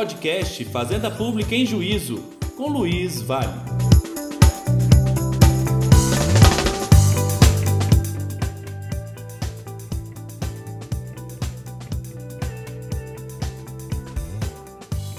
podcast Fazenda Pública em Juízo, com Luiz Vale.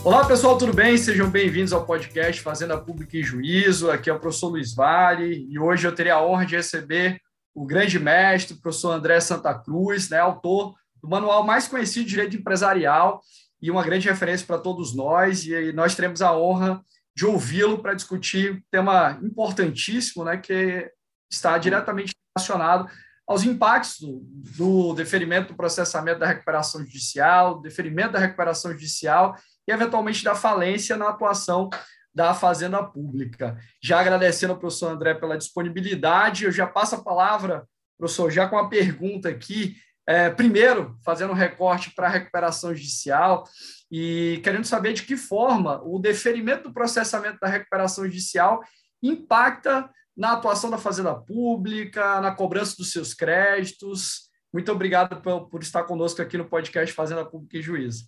Olá pessoal, tudo bem? Sejam bem-vindos ao podcast Fazenda Pública em Juízo. Aqui é o professor Luiz Vale e hoje eu terei a honra de receber o grande mestre, o professor André Santa Cruz, né, autor do manual mais conhecido de direito empresarial e uma grande referência para todos nós. E nós teremos a honra de ouvi-lo para discutir um tema importantíssimo, né, que está diretamente relacionado aos impactos do, do deferimento do processamento da recuperação judicial, deferimento da recuperação judicial e, eventualmente, da falência na atuação da Fazenda Pública. Já agradecendo ao professor André pela disponibilidade, eu já passo a palavra, professor, já com a pergunta aqui. É, primeiro, fazendo um recorte para a recuperação judicial e querendo saber de que forma o deferimento do processamento da recuperação judicial impacta na atuação da Fazenda Pública, na cobrança dos seus créditos. Muito obrigado por, por estar conosco aqui no podcast Fazenda Pública e Juízo.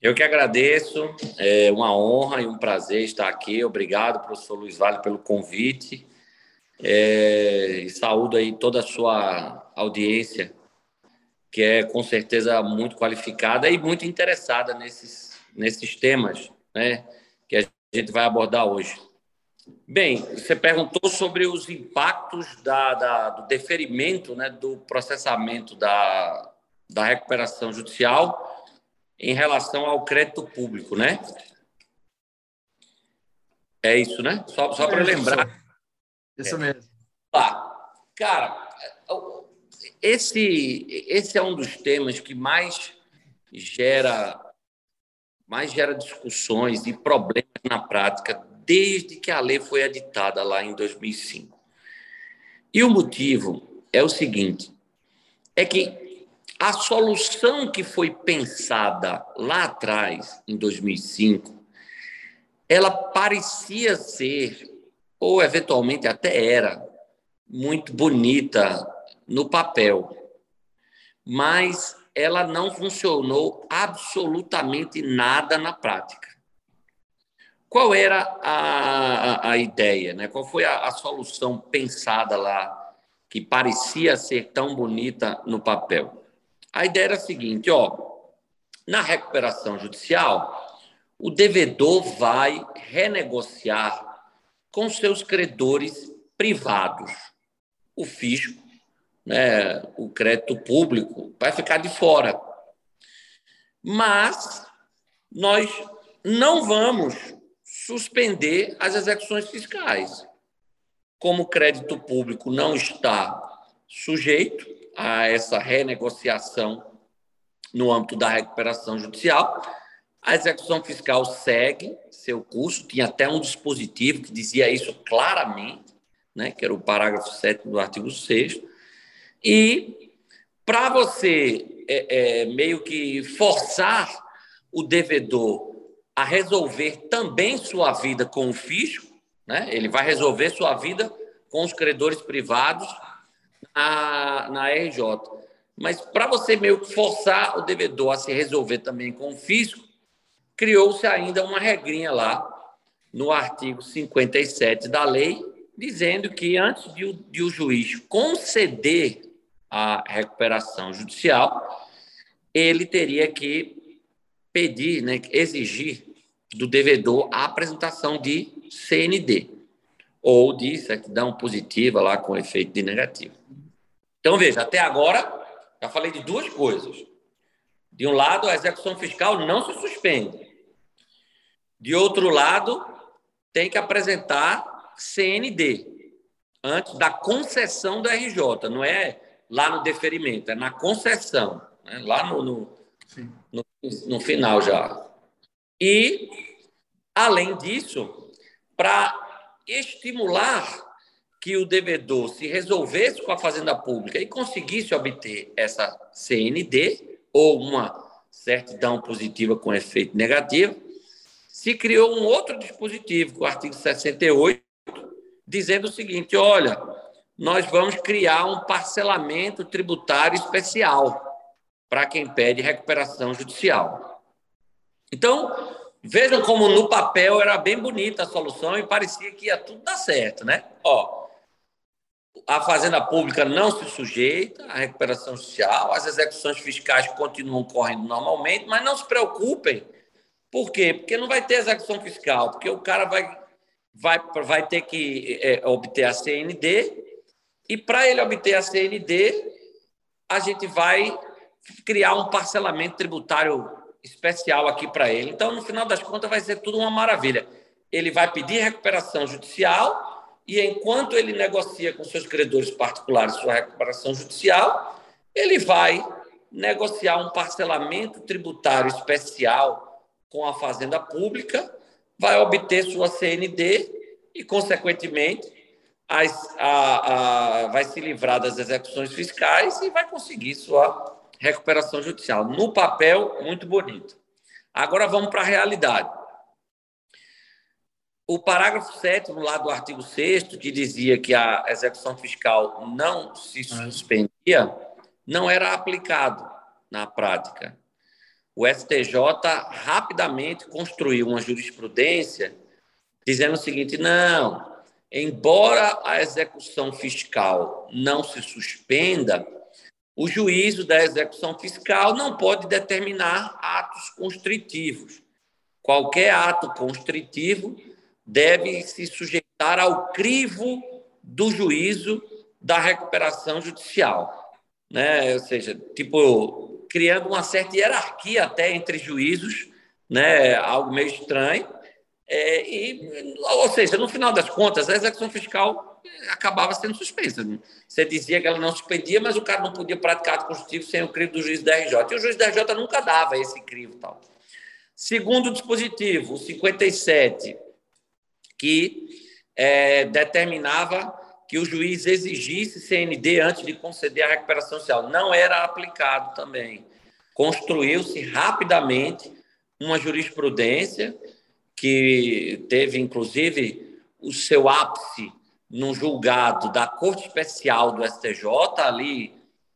Eu que agradeço, é uma honra e um prazer estar aqui. Obrigado, professor Luiz Vale, pelo convite. É, e saúdo aí toda a sua audiência, que é com certeza muito qualificada e muito interessada nesses, nesses temas né, que a gente vai abordar hoje. Bem, você perguntou sobre os impactos da, da, do deferimento, né, do processamento da, da recuperação judicial em relação ao crédito público, né? É isso, né? Só, só para lembrar. Isso mesmo. Tá. Cara, esse, esse é um dos temas que mais gera mais gera discussões e problemas na prática desde que a lei foi editada lá em 2005. E o motivo é o seguinte: é que a solução que foi pensada lá atrás, em 2005, ela parecia ser, ou eventualmente até era, muito bonita no papel, mas ela não funcionou absolutamente nada na prática. Qual era a, a, ideia? Né? Qual foi a, a solução pensada lá que parecia ser tão bonita no papel? A ideia era a seguinte, ó, na recuperação judicial, o devedor vai renegociar com seus credores privados. O fisco, né, o crédito público, vai ficar de fora. Mas nós não vamos suspender as execuções fiscais. Como o crédito público não está sujeito a essa renegociação no âmbito da recuperação judicial. A execução fiscal segue seu curso, tinha até um dispositivo que dizia isso claramente, né, que era o parágrafo 7 do artigo 6 E para você é, é, meio que forçar o devedor a resolver também sua vida com o fisco, né, ele vai resolver sua vida com os credores privados na, na RJ. Mas para você meio que forçar o devedor a se resolver também com o fisco, criou-se ainda uma regrinha lá no artigo 57 da lei, dizendo que antes de o, de o juiz conceder a recuperação judicial, ele teria que pedir, né, exigir do devedor a apresentação de CND ou de certidão positiva lá com efeito de negativo. Então, veja, até agora, já falei de duas coisas. De um lado, a execução fiscal não se suspende. De outro lado, tem que apresentar CND antes da concessão da RJ. Não é lá no deferimento, é na concessão, né? lá no, no, no, no final já. E, além disso, para estimular que o devedor se resolvesse com a Fazenda Pública e conseguisse obter essa CND ou uma certidão positiva com efeito negativo, se criou um outro dispositivo, com o artigo 68, dizendo o seguinte: olha, nós vamos criar um parcelamento tributário especial para quem pede recuperação judicial. Então, vejam como no papel era bem bonita a solução e parecia que ia tudo dar certo, né? Ó, a fazenda pública não se sujeita à recuperação social, as execuções fiscais continuam correndo normalmente, mas não se preocupem. Por quê? Porque não vai ter execução fiscal, porque o cara vai, vai, vai ter que é, obter a CND, e para ele obter a CND, a gente vai criar um parcelamento tributário especial aqui para ele. Então, no final das contas, vai ser tudo uma maravilha. Ele vai pedir recuperação judicial e enquanto ele negocia com seus credores particulares sua recuperação judicial, ele vai negociar um parcelamento tributário especial com a Fazenda Pública, vai obter sua CND e, consequentemente, as, a, a, vai se livrar das execuções fiscais e vai conseguir sua recuperação judicial. No papel, muito bonito. Agora vamos para a realidade. O parágrafo 7 lá do artigo 6 que dizia que a execução fiscal não se é. suspendia, não era aplicado na prática. O STJ rapidamente construiu uma jurisprudência dizendo o seguinte: não, embora a execução fiscal não se suspenda, o juízo da execução fiscal não pode determinar atos constritivos. Qualquer ato constritivo deve se sujeitar ao crivo do juízo da recuperação judicial, né? Ou seja, tipo criando uma certa hierarquia até entre juízos, né? Algo meio estranho. É, e, ou seja, no final das contas, a execução fiscal acabava sendo suspensa. Você dizia que ela não suspendia, mas o cara não podia praticar ato constitutivo sem o crivo do juiz da RJ. E o juiz da RJ nunca dava esse crivo tal. Segundo dispositivo, o 57, que é, determinava que o juiz exigisse CND antes de conceder a recuperação social. Não era aplicado também. Construiu-se rapidamente uma jurisprudência que teve, inclusive, o seu ápice no julgado da Corte Especial do STJ, ali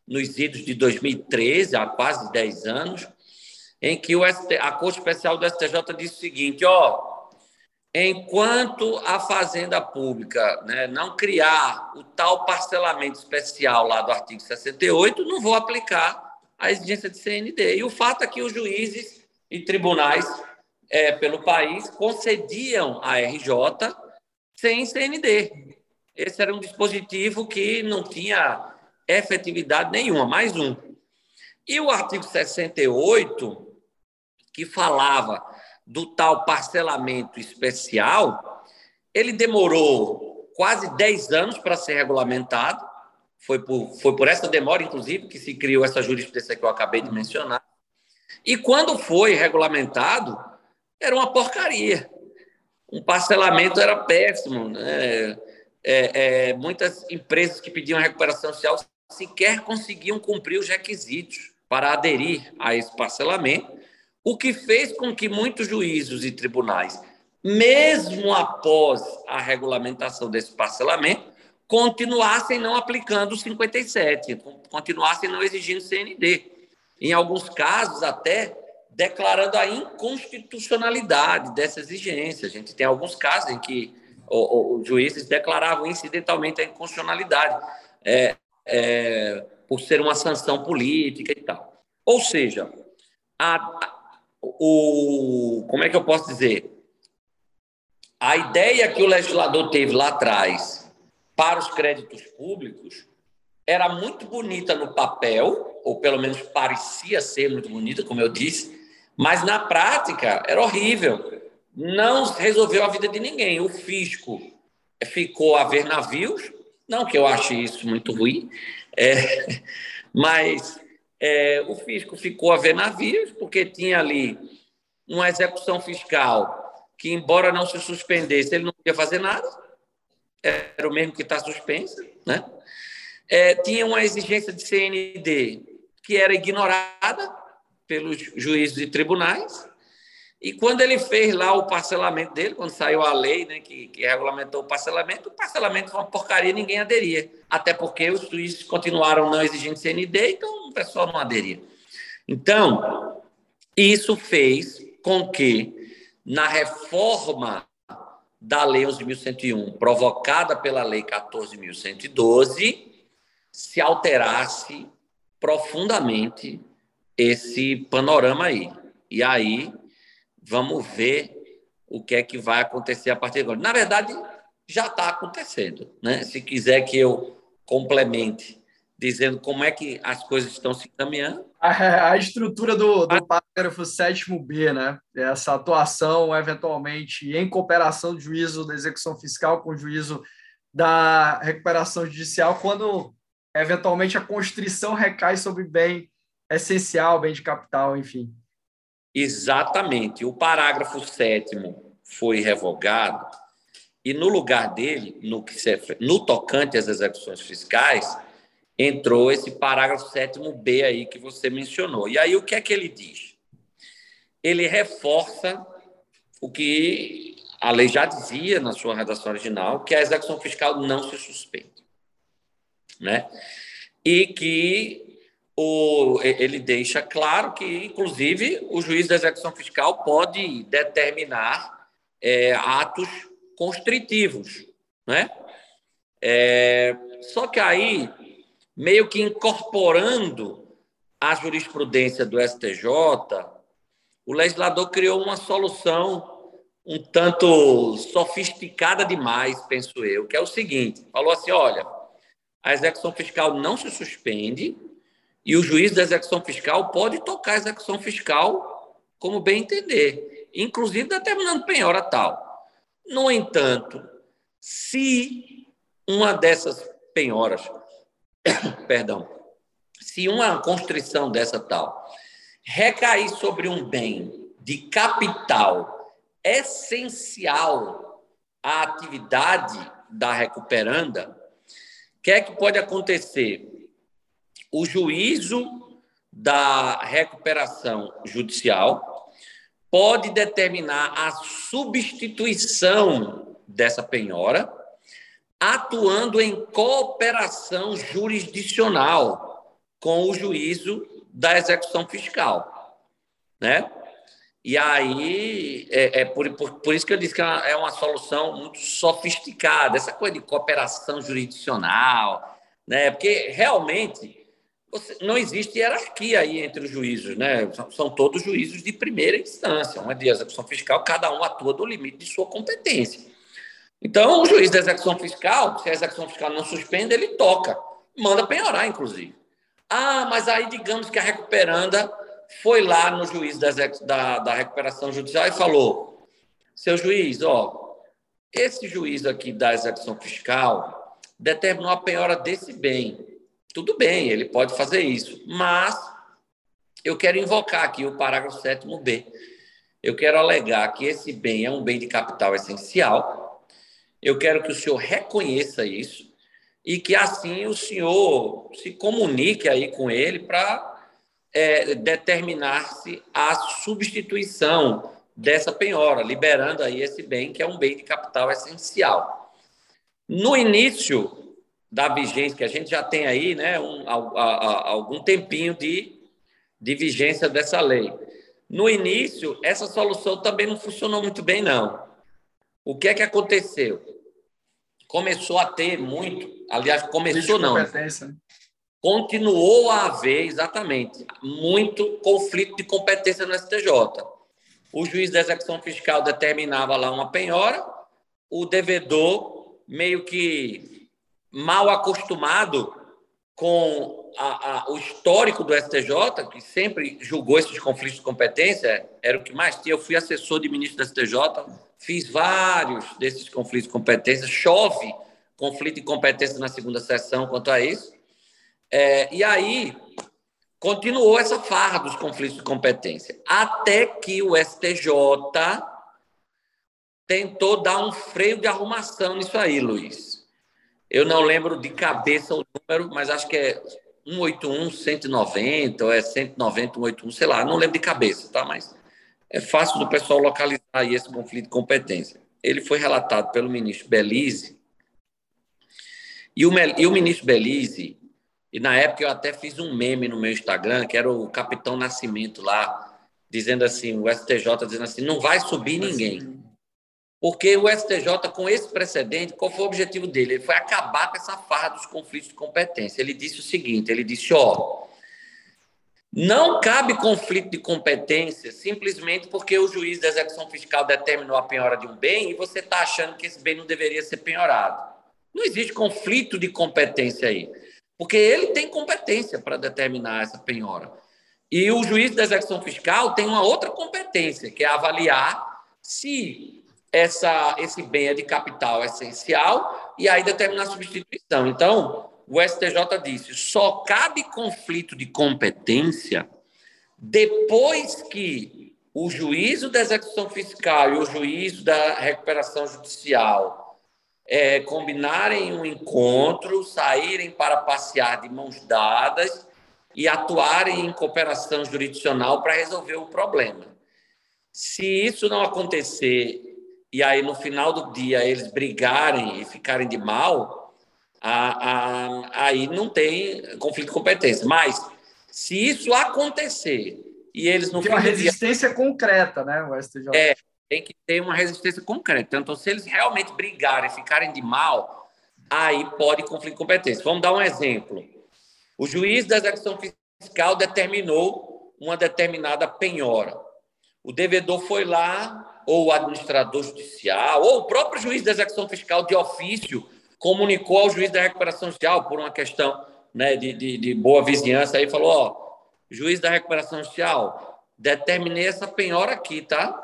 nos idos de 2013, há quase 10 anos, em que a Corte Especial do STJ disse o seguinte: ó, enquanto a fazenda pública né, não criar o tal parcelamento especial lá do artigo 68, não vou aplicar a exigência de CND. E o fato é que os juízes e tribunais é, pelo país concediam a RJ sem CND. Esse era um dispositivo que não tinha efetividade nenhuma, mais um. E o artigo 68, que falava do tal parcelamento especial, ele demorou quase 10 anos para ser regulamentado. Foi por, foi por essa demora, inclusive, que se criou essa jurisprudência que eu acabei de mencionar. E quando foi regulamentado, era uma porcaria. Um parcelamento era péssimo. Né? É, é, muitas empresas que pediam recuperação social sequer conseguiam cumprir os requisitos para aderir a esse parcelamento o que fez com que muitos juízos e tribunais, mesmo após a regulamentação desse parcelamento, continuassem não aplicando o 57, continuassem não exigindo CND. Em alguns casos, até declarando a inconstitucionalidade dessa exigência. A gente tem alguns casos em que os juízes declaravam incidentalmente a inconstitucionalidade é, é, por ser uma sanção política e tal. Ou seja, a, o como é que eu posso dizer? A ideia que o legislador teve lá atrás para os créditos públicos era muito bonita no papel, ou pelo menos parecia ser muito bonita, como eu disse, mas na prática era horrível. Não resolveu a vida de ninguém. O fisco ficou a ver navios, não que eu ache isso muito ruim, é, mas é, o fisco ficou a ver navios, porque tinha ali uma execução fiscal que, embora não se suspendesse, ele não podia fazer nada, era o mesmo que está suspensa, né? É, tinha uma exigência de CND que era ignorada pelos juízes e tribunais, e quando ele fez lá o parcelamento dele, quando saiu a lei né, que, que regulamentou o parcelamento, o parcelamento foi uma porcaria, ninguém aderia. Até porque os juízes continuaram não exigindo CND, então o pessoal não aderia. Então, isso fez com que, na reforma da Lei 11.101, provocada pela Lei 14.112, se alterasse profundamente esse panorama aí. E aí, vamos ver o que é que vai acontecer a partir de agora. Na verdade, já está acontecendo. Né? Se quiser que eu complemente dizendo como é que as coisas estão se caminhando. A, a estrutura do, do parágrafo 7b, né? Essa atuação, eventualmente, em cooperação do juízo da execução fiscal com o juízo da recuperação judicial, quando eventualmente a constrição recai sobre bem essencial, bem de capital, enfim. Exatamente. O parágrafo 7 foi revogado e no lugar dele, no, que se, no tocante às execuções fiscais, entrou esse parágrafo 7b aí que você mencionou. E aí o que é que ele diz? Ele reforça o que a lei já dizia na sua redação original, que a execução fiscal não se suspende. Né? E que o, ele deixa claro que, inclusive, o juiz da execução fiscal pode determinar é, atos constritivos, né? É, só que aí, meio que incorporando a jurisprudência do STJ, o legislador criou uma solução um tanto sofisticada demais, penso eu, que é o seguinte: falou assim, olha, a execução fiscal não se suspende e o juiz da execução fiscal pode tocar a execução fiscal como bem entender, inclusive determinando penhora tal. No entanto, se uma dessas penhoras, perdão, se uma constrição dessa tal recair sobre um bem de capital essencial à atividade da recuperanda, o que é que pode acontecer? O juízo da recuperação judicial pode determinar a substituição dessa penhora, atuando em cooperação jurisdicional com o juízo da execução fiscal, né? E aí, é, é por, por, por, isso que eu disse que é, é uma solução muito sofisticada, essa coisa de cooperação jurisdicional, né? Porque realmente não existe hierarquia aí entre os juízes, né? São, todos juízes de primeira instância, uma de execução fiscal, cada um atua do limite de sua competência. Então, o juiz da execução fiscal, se a execução fiscal não suspende, ele toca, manda penhorar, inclusive. Ah, mas aí digamos que a recuperanda foi lá no juiz da, da, da recuperação judicial e falou: seu juiz, ó, esse juiz aqui da execução fiscal determinou a penhora desse bem tudo bem, ele pode fazer isso, mas eu quero invocar aqui o parágrafo 7b. Eu quero alegar que esse bem é um bem de capital essencial. Eu quero que o senhor reconheça isso e que assim o senhor se comunique aí com ele para é, determinar-se a substituição dessa penhora, liberando aí esse bem que é um bem de capital essencial. No início da vigência, que a gente já tem aí né, um, a, a, algum tempinho de, de vigência dessa lei. No início, essa solução também não funcionou muito bem, não. O que é que aconteceu? Começou a ter muito, aliás, começou não. Né? Continuou a haver, exatamente, muito conflito de competência no STJ. O juiz da execução fiscal determinava lá uma penhora, o devedor meio que mal acostumado com a, a, o histórico do STJ, que sempre julgou esses conflitos de competência, era o que mais tinha. Eu fui assessor de ministro do STJ, fiz vários desses conflitos de competência, chove conflito de competência na segunda sessão quanto a isso. É, e aí continuou essa farra dos conflitos de competência, até que o STJ tentou dar um freio de arrumação nisso aí, Luiz. Eu não lembro de cabeça o número, mas acho que é 181, 190, ou é 190, 181, sei lá, não lembro de cabeça, tá? Mas é fácil do pessoal localizar aí esse conflito de competência. Ele foi relatado pelo ministro Belize, e o, e o ministro Belize, e na época eu até fiz um meme no meu Instagram, que era o Capitão Nascimento lá, dizendo assim, o STJ dizendo assim, não vai subir ninguém. Porque o STJ, com esse precedente, qual foi o objetivo dele? Ele foi acabar com essa farra dos conflitos de competência. Ele disse o seguinte: ele disse, ó, não cabe conflito de competência simplesmente porque o juiz da execução fiscal determinou a penhora de um bem e você está achando que esse bem não deveria ser penhorado. Não existe conflito de competência aí, porque ele tem competência para determinar essa penhora. E o juiz da execução fiscal tem uma outra competência, que é avaliar se essa, esse bem é de capital essencial e aí determinar a substituição. Então, o STJ disse: só cabe conflito de competência depois que o juízo da execução fiscal e o juízo da recuperação judicial é, combinarem um encontro, saírem para passear de mãos dadas e atuarem em cooperação jurisdicional para resolver o problema. Se isso não acontecer e aí no final do dia eles brigarem e ficarem de mal, a, a, aí não tem conflito de competência. Mas se isso acontecer e eles no tem uma resistência dia, concreta, né, o STJ? É, tem que ter uma resistência concreta. Então, se eles realmente brigarem e ficarem de mal, aí pode conflito de competência. Vamos dar um exemplo. O juiz da execução fiscal determinou uma determinada penhora. O devedor foi lá, ou o administrador judicial, ou o próprio juiz da execução fiscal de ofício comunicou ao juiz da recuperação judicial por uma questão né, de, de, de boa vizinhança aí falou, ó, juiz da recuperação judicial, determinei essa penhora aqui, tá?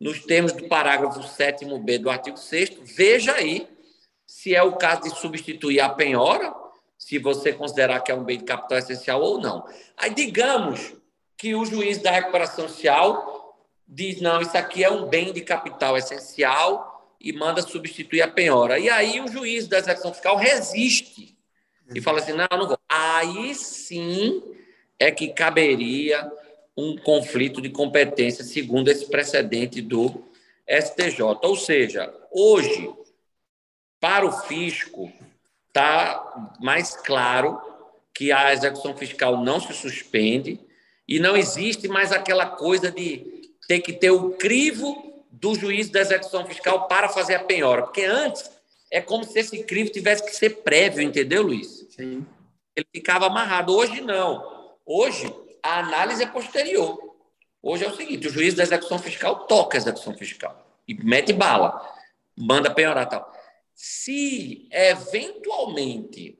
Nos termos do parágrafo 7º-B do artigo 6 veja aí se é o caso de substituir a penhora, se você considerar que é um bem de capital essencial ou não. Aí digamos que o juiz da recuperação social diz: não, isso aqui é um bem de capital essencial e manda substituir a penhora. E aí o juiz da execução fiscal resiste e fala assim: não, não vou. Aí sim é que caberia um conflito de competência, segundo esse precedente do STJ. Ou seja, hoje, para o fisco, está mais claro que a execução fiscal não se suspende e não existe mais aquela coisa de tem que ter o crivo do juiz da execução fiscal para fazer a penhora. Porque antes é como se esse crivo tivesse que ser prévio, entendeu, Luiz? Sim. Ele ficava amarrado. Hoje não. Hoje a análise é posterior. Hoje é o seguinte: o juiz da execução fiscal toca a execução fiscal e mete bala, manda penhorar tal. Se eventualmente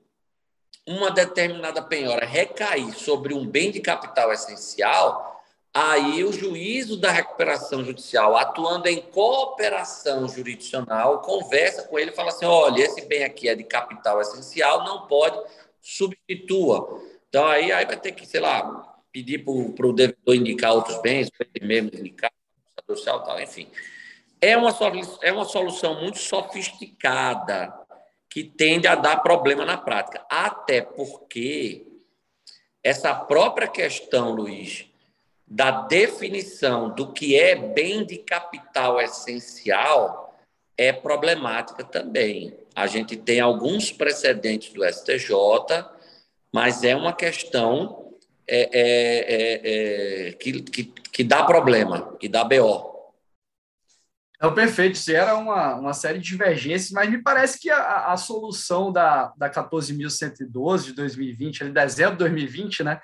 uma determinada penhora recair sobre um bem de capital essencial, Aí o juízo da recuperação judicial, atuando em cooperação jurisdicional, conversa com ele e fala assim: olha, esse bem aqui é de capital essencial, não pode, substitua. Então aí, aí vai ter que, sei lá, pedir para o devedor indicar outros bens, ele mesmo indicar, social, tal, enfim. É uma, é uma solução muito sofisticada que tende a dar problema na prática. Até porque essa própria questão, Luiz, da definição do que é bem de capital essencial é problemática também. A gente tem alguns precedentes do STJ, mas é uma questão é, é, é, é que, que, que, dá problema, que dá BO. É perfeito, isso era uma, uma série de divergências, mas me parece que a, a solução da, da 14.112 de 2020, ali, dezembro de 2020, né,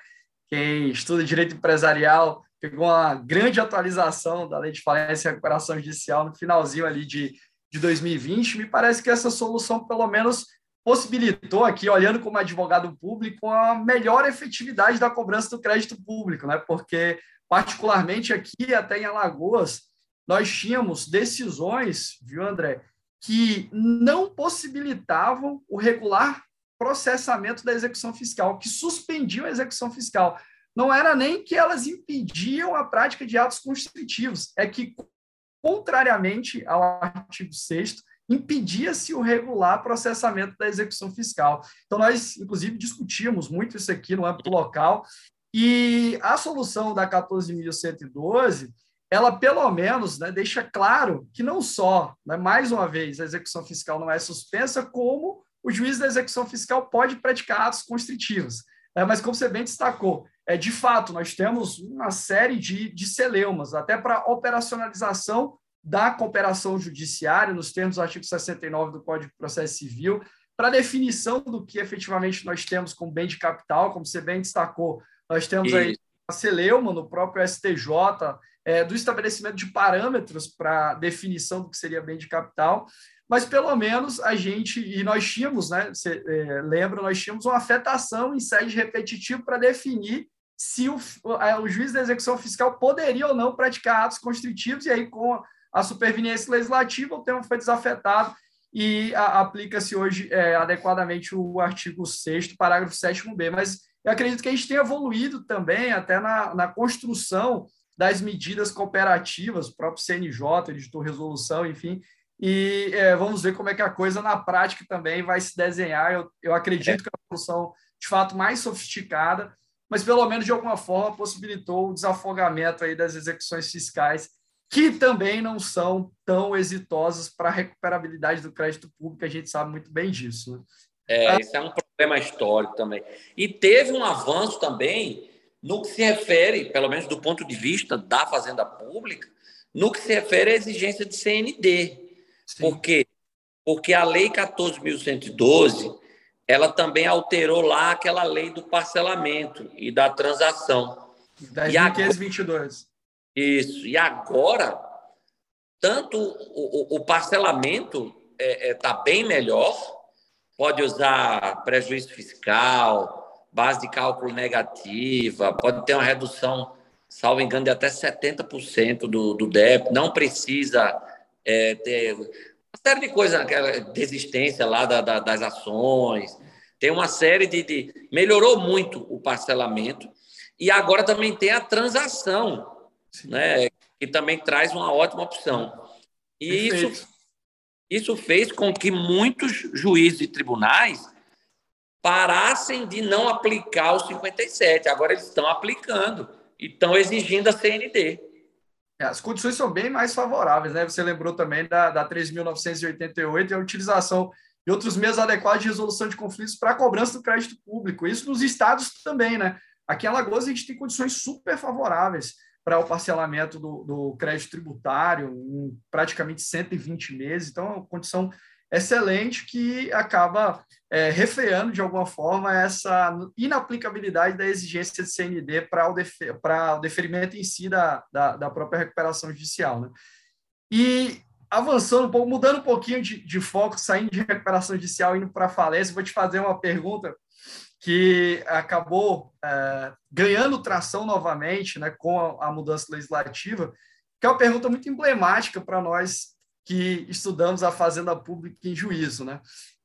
quem estuda direito empresarial pegou uma grande atualização da lei de falência e recuperação judicial no finalzinho ali de, de 2020. Me parece que essa solução, pelo menos, possibilitou aqui, olhando como advogado público, a melhor efetividade da cobrança do crédito público, né? Porque, particularmente aqui, até em Alagoas, nós tínhamos decisões, viu, André, que não possibilitavam o regular processamento da execução fiscal, que suspendiam a execução fiscal. Não era nem que elas impediam a prática de atos constritivos, é que, contrariamente ao artigo 6 impedia-se o regular processamento da execução fiscal. Então, nós, inclusive, discutimos muito isso aqui no âmbito local, e a solução da 14.112 ela pelo menos né, deixa claro que não só, né, mais uma vez, a execução fiscal não é suspensa, como o juiz da execução fiscal pode praticar atos constritivos. É, mas, como você bem destacou, é, de fato, nós temos uma série de, de celeumas, até para operacionalização da cooperação judiciária, nos termos do artigo 69 do Código de Processo Civil, para definição do que efetivamente nós temos como bem de capital, como você bem destacou, nós temos aí a Celeuma no próprio STJ, é, do estabelecimento de parâmetros para definição do que seria bem de capital, mas pelo menos a gente, e nós tínhamos, né, você é, lembra, nós tínhamos uma afetação em sede repetitiva para definir se o, o juiz da execução fiscal poderia ou não praticar atos constritivos, e aí com a superveniência legislativa o tema foi desafetado e aplica-se hoje é, adequadamente o artigo 6 parágrafo 7b, mas eu acredito que a gente tem evoluído também até na, na construção das medidas cooperativas, o próprio CNJ editou resolução, enfim, e é, vamos ver como é que a coisa na prática também vai se desenhar. Eu, eu acredito que é a solução, de fato, mais sofisticada, mas pelo menos de alguma forma possibilitou o desafogamento aí das execuções fiscais, que também não são tão exitosas para a recuperabilidade do crédito público, a gente sabe muito bem disso. Né? É, esse é um problema histórico também. E teve um avanço também no que se refere, pelo menos do ponto de vista da Fazenda Pública, no que se refere à exigência de CND. Sim. Por quê? Porque a Lei 14.112, ela também alterou lá aquela lei do parcelamento e da transação. 10.522. Isso. E agora, tanto o, o parcelamento está é, é, tá bem melhor, pode usar prejuízo fiscal, base de cálculo negativa, pode ter uma redução, salvo engano, de até 70% do, do débito, não precisa é, ter uma série de coisas, aquela desistência lá da, da, das ações, tem uma série de, de, Melhorou muito o parcelamento e agora também tem a transação, né, que também traz uma ótima opção. E isso, isso fez com que muitos juízes e tribunais parassem de não aplicar o 57. Agora eles estão aplicando e estão exigindo a CND. É, as condições são bem mais favoráveis, né? Você lembrou também da, da 3.988 e a utilização de outros meios adequados de resolução de conflitos para a cobrança do crédito público. Isso nos estados também, né? Aqui em Alagoas a gente tem condições super favoráveis para o parcelamento do, do crédito tributário em praticamente 120 meses. Então, é uma condição excelente que acaba é, refreando de alguma forma essa inaplicabilidade da exigência de CND para o, defer, o deferimento em si da, da, da, própria recuperação judicial. Né? E avançando um pouco, mudando um pouquinho de, de foco, saindo de recuperação judicial indo para falência, vou te fazer uma pergunta que acabou é, ganhando tração novamente né, com a, a mudança legislativa, que é uma pergunta muito emblemática para nós que estudamos a fazenda pública em juízo. Né?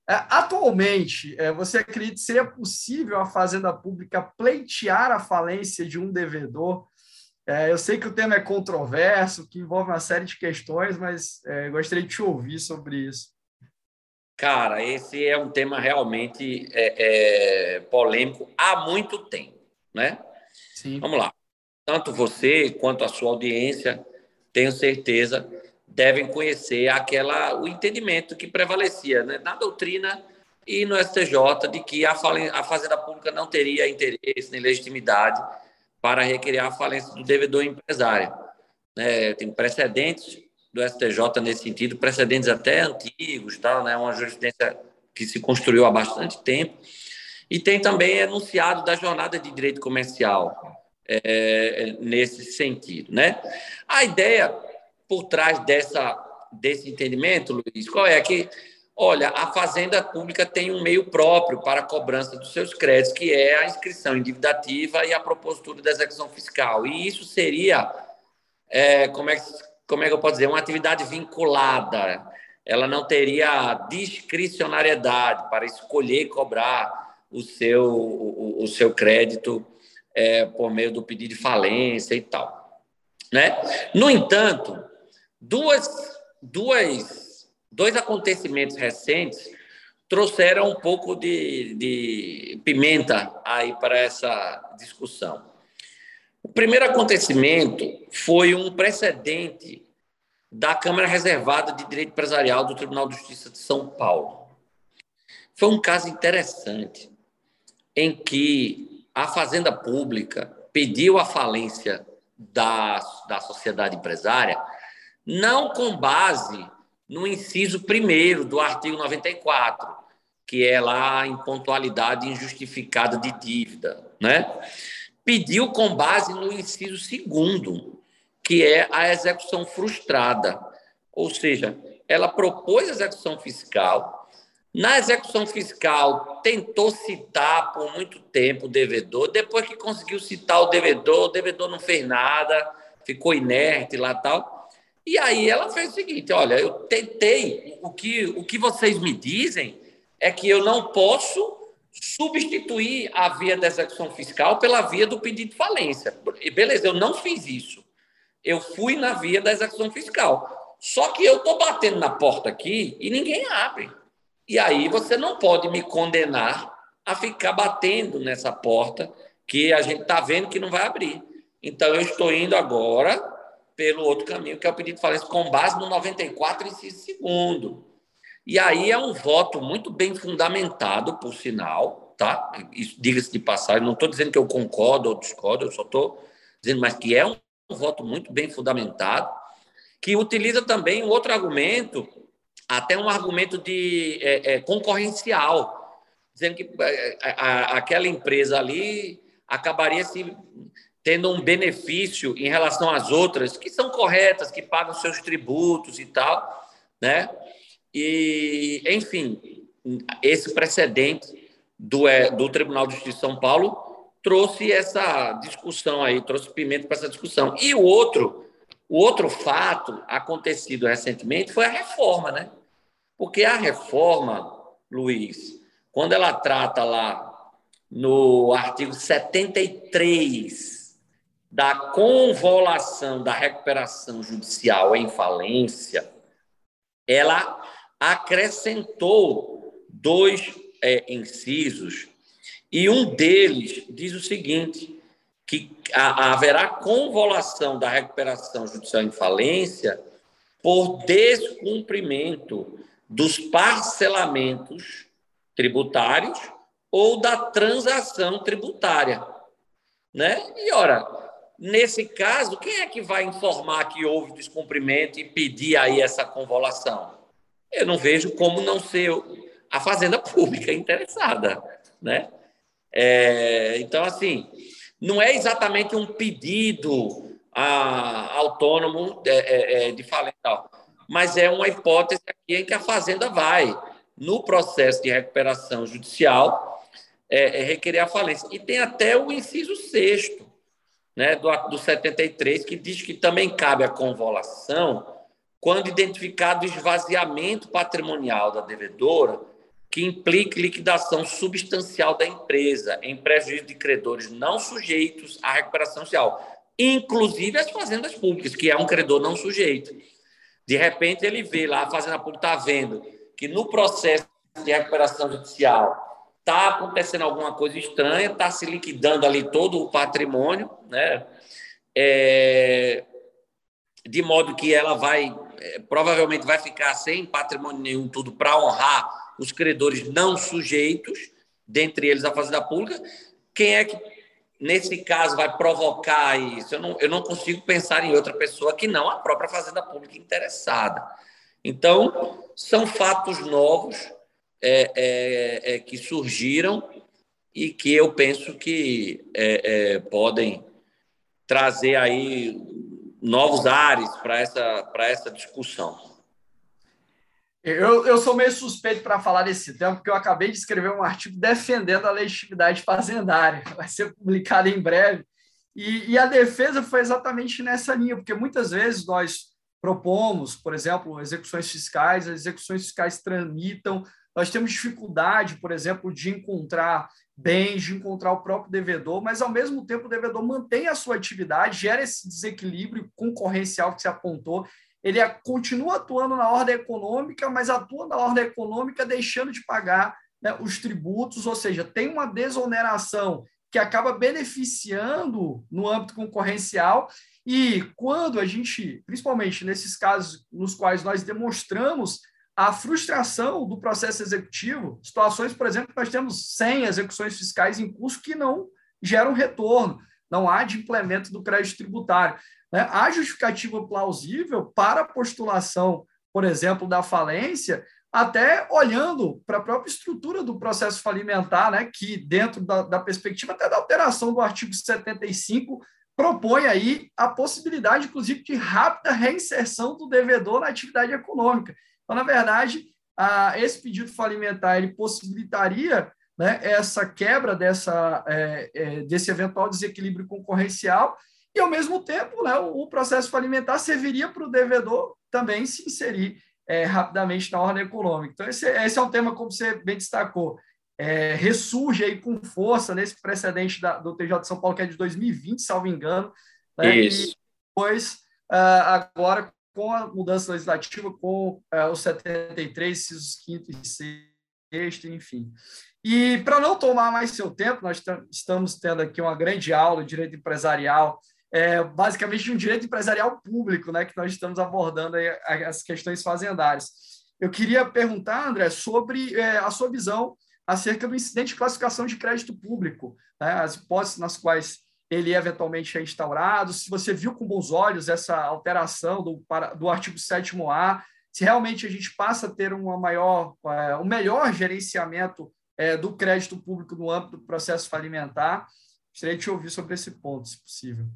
É, atualmente, é, você acredita que seria possível a fazenda pública pleitear a falência de um devedor? É, eu sei que o tema é controverso, que envolve uma série de questões, mas gostaria de te ouvir sobre isso. Cara, esse é um tema realmente é, é, polêmico há muito tempo, né? Sim. Vamos lá. Tanto você quanto a sua audiência, tenho certeza, devem conhecer aquela o entendimento que prevalecia né, na doutrina e no STJ de que a, a Fazenda Pública não teria interesse nem legitimidade para requerer a falência do devedor empresário. Né, tem precedentes do STJ nesse sentido, precedentes até antigos, tá, né, uma jurisprudência que se construiu há bastante tempo, e tem também enunciado da jornada de direito comercial é, nesse sentido. Né? A ideia por trás dessa, desse entendimento, Luiz? Qual é? Que, olha, a Fazenda Pública tem um meio próprio para a cobrança dos seus créditos, que é a inscrição endividativa e a propositura da execução fiscal. E isso seria, é, como, é, como é que eu posso dizer, uma atividade vinculada. Ela não teria discricionariedade para escolher cobrar o seu, o, o seu crédito é, por meio do pedido de falência e tal. Né? No entanto, Duas, duas, dois acontecimentos recentes trouxeram um pouco de, de pimenta aí para essa discussão. O primeiro acontecimento foi um precedente da Câmara Reservada de Direito Empresarial do Tribunal de Justiça de São Paulo. Foi um caso interessante em que a Fazenda Pública pediu a falência da, da sociedade empresária não com base no inciso primeiro do artigo 94, que é lá em pontualidade injustificada de dívida, né? Pediu com base no inciso segundo, que é a execução frustrada, ou seja, ela propôs execução fiscal. Na execução fiscal, tentou citar por muito tempo o devedor. Depois que conseguiu citar o devedor, o devedor não fez nada, ficou inerte lá tal. E aí ela fez o seguinte: olha, eu tentei, o que, o que vocês me dizem é que eu não posso substituir a via da execução fiscal pela via do pedido de falência. Beleza, eu não fiz isso. Eu fui na via da execução fiscal. Só que eu estou batendo na porta aqui e ninguém abre. E aí você não pode me condenar a ficar batendo nessa porta que a gente está vendo que não vai abrir. Então eu estou indo agora pelo outro caminho, que é o pedido de falência com base no 94, inciso segundo. E aí é um voto muito bem fundamentado, por sinal, tá? Diga-se de passagem, não estou dizendo que eu concordo ou discordo, eu só estou dizendo, mas que é um, voto muito bem fundamentado, que utiliza também um outro argumento, até um argumento de é, é, concorrencial, dizendo que é, a, a, aquela empresa ali acabaria se tendo um benefício em relação às outras que são corretas, que pagam seus tributos e tal, né? E, enfim, esse precedente do, é, do Tribunal de Justiça de São Paulo trouxe essa discussão aí, trouxe pimenta para essa discussão. E o outro, o outro fato acontecido recentemente foi a reforma, né? Porque a reforma, Luiz, quando ela trata lá no artigo 73 da convolução da recuperação judicial em falência, ela acrescentou dois é, incisos e um deles diz o seguinte, que haverá convolução da recuperação judicial em falência por descumprimento dos parcelamentos tributários ou da transação tributária. Né? E, ora, Nesse caso, quem é que vai informar que houve descumprimento e pedir aí essa convolução? Eu não vejo como não ser a Fazenda Pública interessada, né? É, então, assim, não é exatamente um pedido a, autônomo de, é, é, de falência, mas é uma hipótese aqui em que a Fazenda vai, no processo de recuperação judicial, é, é requerer a falência. E tem até o inciso sexto, né, do, do 73, que diz que também cabe a convolução quando identificado esvaziamento patrimonial da devedora que implique liquidação substancial da empresa em prejuízo de credores não sujeitos à recuperação social, inclusive as fazendas públicas, que é um credor não sujeito. De repente, ele vê lá, a fazenda pública está vendo que no processo de recuperação judicial está acontecendo alguma coisa estranha, está se liquidando ali todo o patrimônio, né? É, de modo que ela vai, é, provavelmente vai ficar sem patrimônio nenhum, tudo para honrar os credores não sujeitos, dentre eles a Fazenda Pública. Quem é que, nesse caso, vai provocar isso? Eu não, eu não consigo pensar em outra pessoa que não a própria Fazenda Pública interessada. Então, são fatos novos é, é, é, que surgiram e que eu penso que é, é, podem trazer aí novos ares para essa, essa discussão. Eu, eu sou meio suspeito para falar desse tema, porque eu acabei de escrever um artigo defendendo a legitimidade fazendária. Vai ser publicado em breve. E, e a defesa foi exatamente nessa linha, porque muitas vezes nós propomos, por exemplo, execuções fiscais, as execuções fiscais tramitam nós temos dificuldade, por exemplo, de encontrar bens, de encontrar o próprio devedor, mas ao mesmo tempo o devedor mantém a sua atividade, gera esse desequilíbrio concorrencial que se apontou. Ele continua atuando na ordem econômica, mas atua na ordem econômica deixando de pagar né, os tributos, ou seja, tem uma desoneração que acaba beneficiando no âmbito concorrencial. E quando a gente, principalmente nesses casos nos quais nós demonstramos a frustração do processo executivo, situações, por exemplo, nós temos 100 execuções fiscais em curso que não gera um retorno, não há de implemento do crédito tributário. Né? Há justificativa plausível para a postulação, por exemplo, da falência, até olhando para a própria estrutura do processo falimentar, né, que dentro da, da perspectiva até da alteração do artigo 75 propõe aí a possibilidade, inclusive, de rápida reinserção do devedor na atividade econômica. Então, na verdade, a, esse pedido falimentar ele possibilitaria né, essa quebra dessa, é, é, desse eventual desequilíbrio concorrencial e, ao mesmo tempo, né, o, o processo falimentar serviria para o devedor também se inserir é, rapidamente na ordem econômica. Então, esse, esse, é um tema, como você bem destacou, é, ressurge aí com força nesse precedente da, do TJ de São Paulo, que é de 2020, salvo engano. Né? Isso. E depois, uh, agora, com a mudança legislativa, com uh, o 73, incisos 5 e 6, enfim. E para não tomar mais seu tempo, nós estamos tendo aqui uma grande aula de direito empresarial, é, basicamente um direito empresarial público, né, que nós estamos abordando aí as questões fazendárias. Eu queria perguntar, André, sobre é, a sua visão acerca do incidente de classificação de crédito público, né, as hipóteses nas quais ele eventualmente é instaurado, se você viu com bons olhos essa alteração do, do artigo 7A, se realmente a gente passa a ter uma maior, é, um melhor gerenciamento é, do crédito público no âmbito do processo falimentar. Gostaria de te ouvir sobre esse ponto, se possível.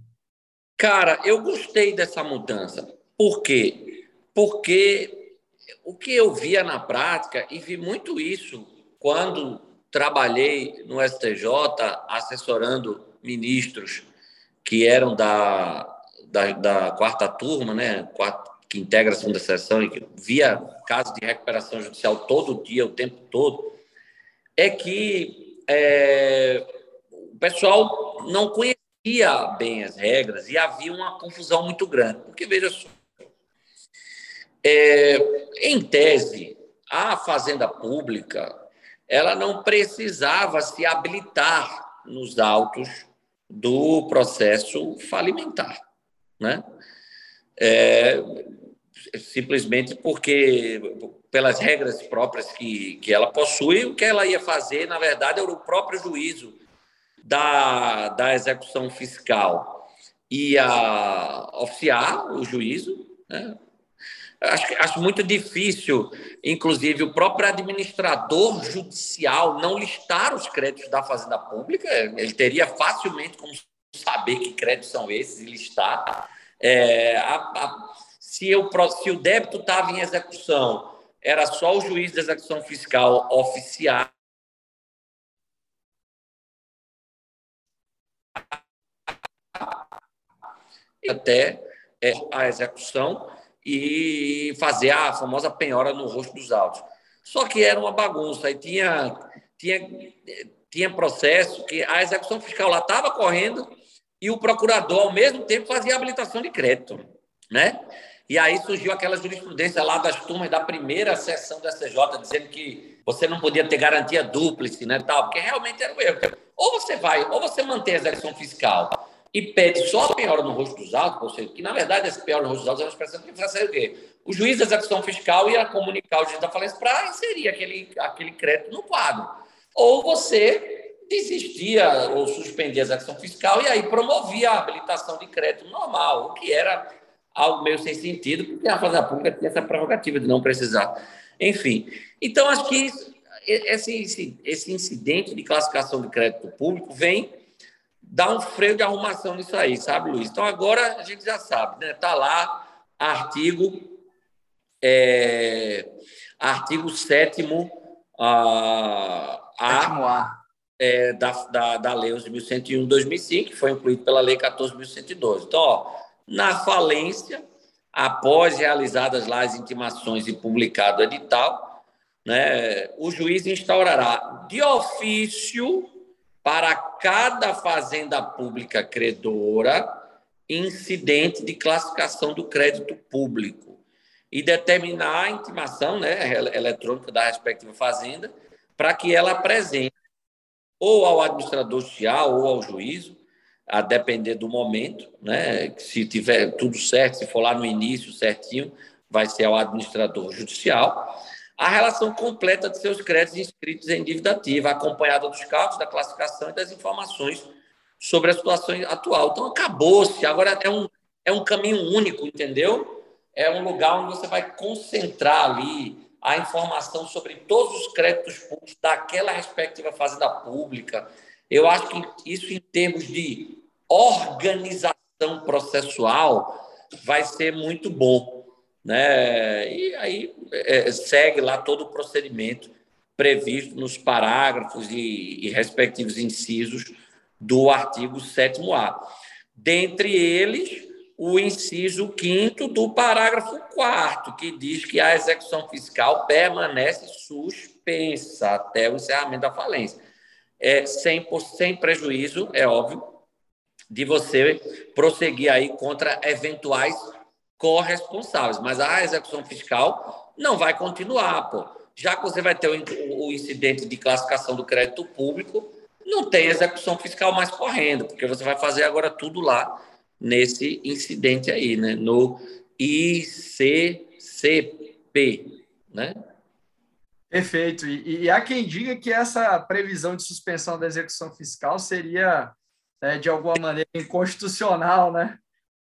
Cara, eu gostei dessa mudança. Por quê? Porque o que eu via na prática, e vi muito isso quando trabalhei no STJ assessorando ministros que eram da, da, da quarta turma, né, que integra a segunda sessão e que via casos de recuperação judicial todo dia, o tempo todo, é que é, o pessoal não conhecia bem as regras e havia uma confusão muito grande. Porque, veja só, é, em tese, a fazenda pública ela não precisava se habilitar nos autos do processo falimentar, né? É, simplesmente porque pelas regras próprias que, que ela possui, o que ela ia fazer, na verdade, era o próprio juízo da, da execução fiscal ia oficiar o juízo. Né? Acho, acho muito difícil, inclusive, o próprio administrador judicial não listar os créditos da Fazenda Pública. Ele teria facilmente como saber que créditos são esses e listar. É, a, a, se, eu, se o débito estava em execução era só o juiz de execução fiscal oficiar até é, a execução e fazer a famosa penhora no rosto dos autos. Só que era uma bagunça e tinha, tinha, tinha processo que a execução fiscal lá estava correndo e o procurador, ao mesmo tempo, fazia habilitação de crédito. Né? E aí surgiu aquela jurisprudência lá das turmas da primeira sessão do STJ, dizendo que você não podia ter garantia dúplice, né, tal, porque realmente era um erro. Ou você vai, ou você mantém a execução fiscal e pede só a penhora no rosto dos autos, ou seja, que na verdade esse penhora no rosto dos autos é uma expressão que faz o quê? O juiz da execução fiscal ia comunicar o juiz da falência para inserir aquele, aquele crédito no quadro. Ou você desistia ou suspendia a execução fiscal e aí promovia a habilitação de crédito normal, o que era algo meio sem sentido, porque a Fazenda Pública tinha essa prerrogativa de não precisar. Enfim, então acho que esse, esse incidente de classificação de crédito público vem dar um freio de arrumação nisso aí, sabe, Luiz? Então agora a gente já sabe, né? Está lá artigo, é, artigo 7 a, a, É, da, da, da Lei 11.101-2005, que foi incluído pela Lei 14.112. Então, ó, na falência, após realizadas lá as intimações e publicado o edital, né, o juiz instaurará de ofício para cada fazenda pública credora incidente de classificação do crédito público e determinar a intimação né, eletrônica da respectiva fazenda para que ela apresente ou ao administrador social ou ao juízo a depender do momento, né? Se tiver tudo certo, se for lá no início certinho, vai ser ao administrador judicial. A relação completa de seus créditos inscritos em dívida ativa, acompanhada dos cálculos da classificação e das informações sobre a situação atual. Então, acabou-se. Agora é um, é um caminho único, entendeu? É um lugar onde você vai concentrar ali a informação sobre todos os créditos públicos daquela respectiva fazenda pública. Eu acho que isso, em termos de organização processual, vai ser muito bom. Né? E aí é, segue lá todo o procedimento previsto nos parágrafos e, e respectivos incisos do artigo 7A. Dentre eles, o inciso 5 do parágrafo 4 que diz que a execução fiscal permanece suspensa até o encerramento da falência. É, sem, sem prejuízo, é óbvio, de você prosseguir aí contra eventuais corresponsáveis. Mas a execução fiscal não vai continuar, pô já que você vai ter o, incidente de classificação do crédito público, não tem execução fiscal mais correndo, porque você vai fazer agora tudo lá nesse incidente aí, né? No ICCP, né? Perfeito. E, e há quem diga que essa previsão de suspensão da execução fiscal seria, né, de alguma maneira, inconstitucional, né?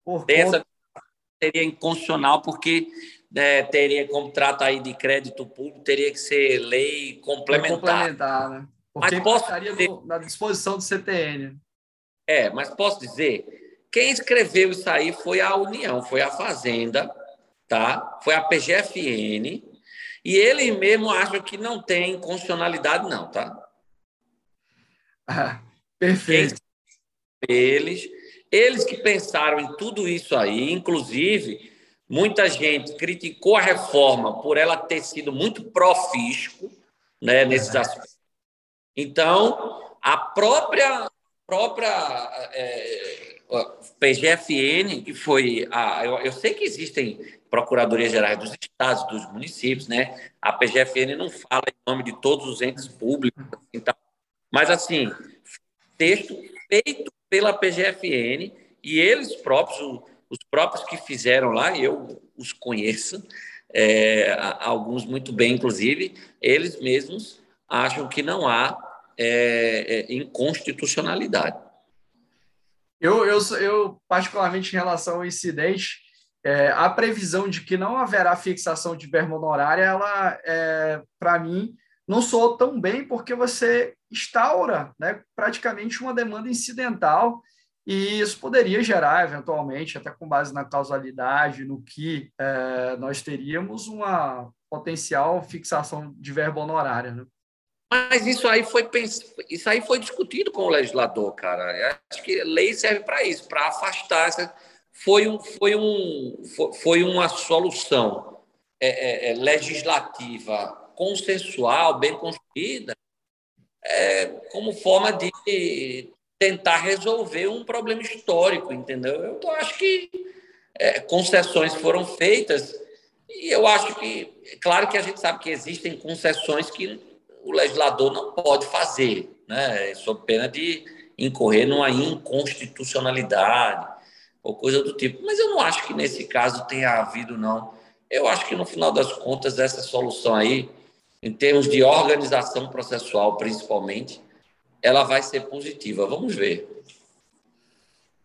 Por Essa conta... seria inconstitucional porque né, teria como trata aí de crédito público, teria que ser lei complementar. complementar né? Porque mas posso estaria dizer, na disposição do CTN. É, mas posso dizer, quem escreveu isso aí foi a União, foi a Fazenda, tá? Foi a PGFN, e ele mesmo acha que não tem constitucionalidade não, tá? Ah, perfeito. Eles, eles que pensaram em tudo isso aí, inclusive Muita gente criticou a reforma por ela ter sido muito pró-fisco né, nesses aspectos. Então, a própria, própria é, PGFN, que foi a. Eu, eu, sei que existem procuradorias gerais dos estados, dos municípios, né? A PGFN não fala em nome de todos os entes públicos, assim, tá? mas assim, texto feito pela PGFN e eles próprios, os próprios que fizeram lá, eu os conheço, é, alguns muito bem, inclusive, eles mesmos acham que não há é, é, inconstitucionalidade. Eu, eu, eu, particularmente em relação ao incidente, é, a previsão de que não haverá fixação de verba honorária, ela, é, para mim, não soa tão bem, porque você instaura né, praticamente uma demanda incidental e isso poderia gerar, eventualmente, até com base na causalidade, no que é, nós teríamos uma potencial fixação de verba honorária. Né? Mas isso aí foi isso aí foi discutido com o legislador, cara. Eu acho que lei serve para isso, para afastar. Foi um, foi um, foi uma solução é, é, é, legislativa consensual, bem construída, é, como forma de tentar resolver um problema histórico, entendeu? Eu acho que é, concessões foram feitas e eu acho que, claro que a gente sabe que existem concessões que o legislador não pode fazer, né? Sob pena de incorrer numa inconstitucionalidade ou coisa do tipo. Mas eu não acho que nesse caso tenha havido, não. Eu acho que no final das contas, essa solução aí, em termos de organização processual, principalmente, ela vai ser positiva. Vamos ver.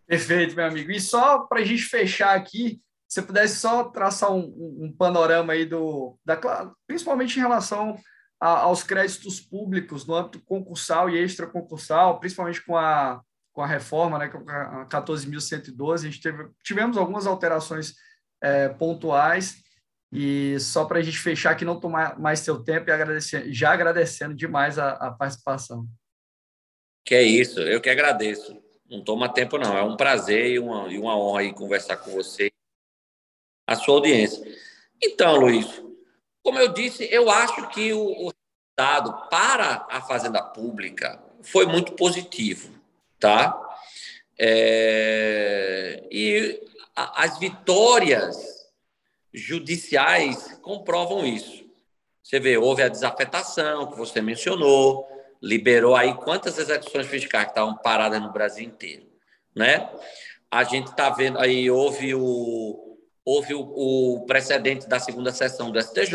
Perfeito, meu amigo. E só para a gente fechar aqui, se pudesse só traçar um, um, panorama aí do, da, principalmente em relação a, aos créditos públicos no âmbito concursal e extraconcursal, principalmente com a, com a reforma, né, com a 14.112, a gente teve, tivemos algumas alterações é, pontuais e só para a gente fechar aqui, não tomar mais seu tempo e agradecer, já agradecendo demais a, a participação. Que é isso, eu que agradeço. Não toma tempo, não. É um prazer e uma, e uma honra conversar com você, a sua audiência. Então, Luiz, como eu disse, eu acho que o, o resultado para a Fazenda Pública foi muito positivo, tá? É, e as vitórias judiciais comprovam isso. Você vê, houve a desafetação que você mencionou, liberou aí quantas execuções fiscais que estavam paradas no Brasil inteiro, né? A gente está vendo aí, houve o, houve o, o, precedente da segunda sessão do STJ,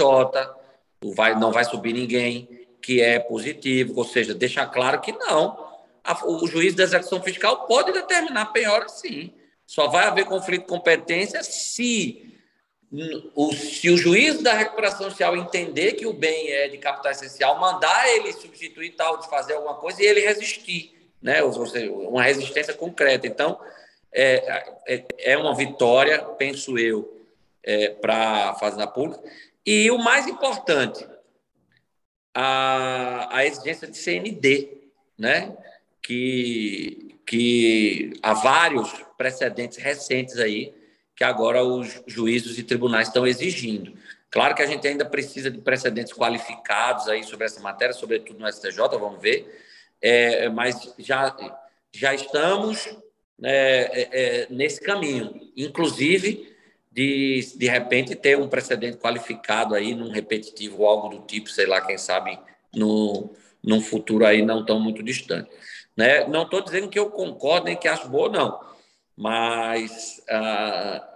vai, não vai subir ninguém, que é positivo, ou seja, deixa claro que não, a, o juiz da execução fiscal pode determinar penhora sim. Só vai haver conflito de competência se o, se o juiz da recuperação social entender que o bem é de capital essencial, mandar ele substituir tal, de fazer alguma coisa e ele resistir, né? ou seja, uma resistência concreta. Então, é, é, é uma vitória, penso eu, é, para a Fazenda Pública. E o mais importante, a, a exigência de CND, né? que, que há vários precedentes recentes aí que agora os juízes e tribunais estão exigindo. Claro que a gente ainda precisa de precedentes qualificados aí sobre essa matéria, sobretudo no STJ, vamos ver, é, mas já, já estamos né, é, é, nesse caminho, inclusive de, de repente, ter um precedente qualificado aí num repetitivo ou algo do tipo, sei lá, quem sabe, no, num futuro aí não tão muito distante. Né? Não estou dizendo que eu concordo nem que acho boa, não mas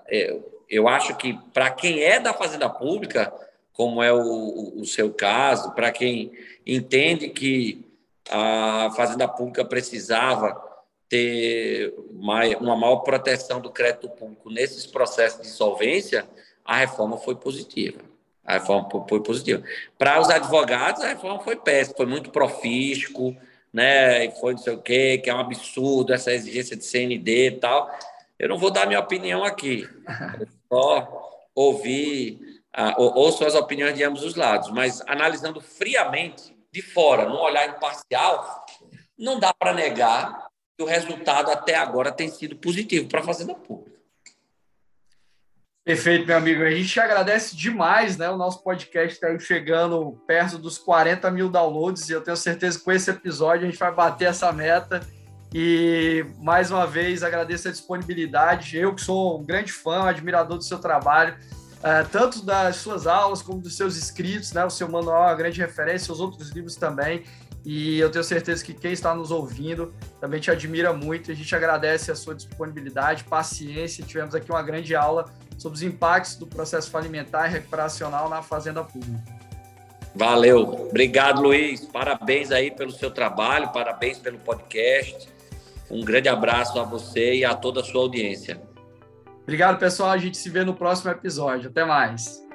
eu, eu acho que para quem é da fazenda pública, como é o, o seu caso, para quem entende que a fazenda pública precisava ter uma maior proteção do crédito público nesses processos de solvência, a reforma foi positiva. A reforma foi positiva. Para os advogados, a reforma foi péssima, foi muito profístico, né? E foi não sei o quê, que é um absurdo essa exigência de CND e tal. Eu não vou dar minha opinião aqui. só ouvir, uh, ouço as opiniões de ambos os lados, mas analisando friamente, de fora, num olhar imparcial, não dá para negar que o resultado até agora tem sido positivo para a Fazenda Pública. Perfeito, meu amigo. A gente agradece demais, né? O nosso podcast está chegando perto dos 40 mil downloads e eu tenho certeza que com esse episódio a gente vai bater essa meta. E mais uma vez agradeço a disponibilidade. Eu que sou um grande fã, admirador do seu trabalho, é, tanto das suas aulas como dos seus escritos, né? O seu manual é uma grande referência, os outros livros também. E eu tenho certeza que quem está nos ouvindo também te admira muito. A gente agradece a sua disponibilidade, paciência. Tivemos aqui uma grande aula sobre os impactos do processo falimentar e recuperacional na fazenda pública. Valeu. Obrigado, Luiz. Parabéns aí pelo seu trabalho, parabéns pelo podcast. Um grande abraço a você e a toda a sua audiência. Obrigado, pessoal. A gente se vê no próximo episódio. Até mais.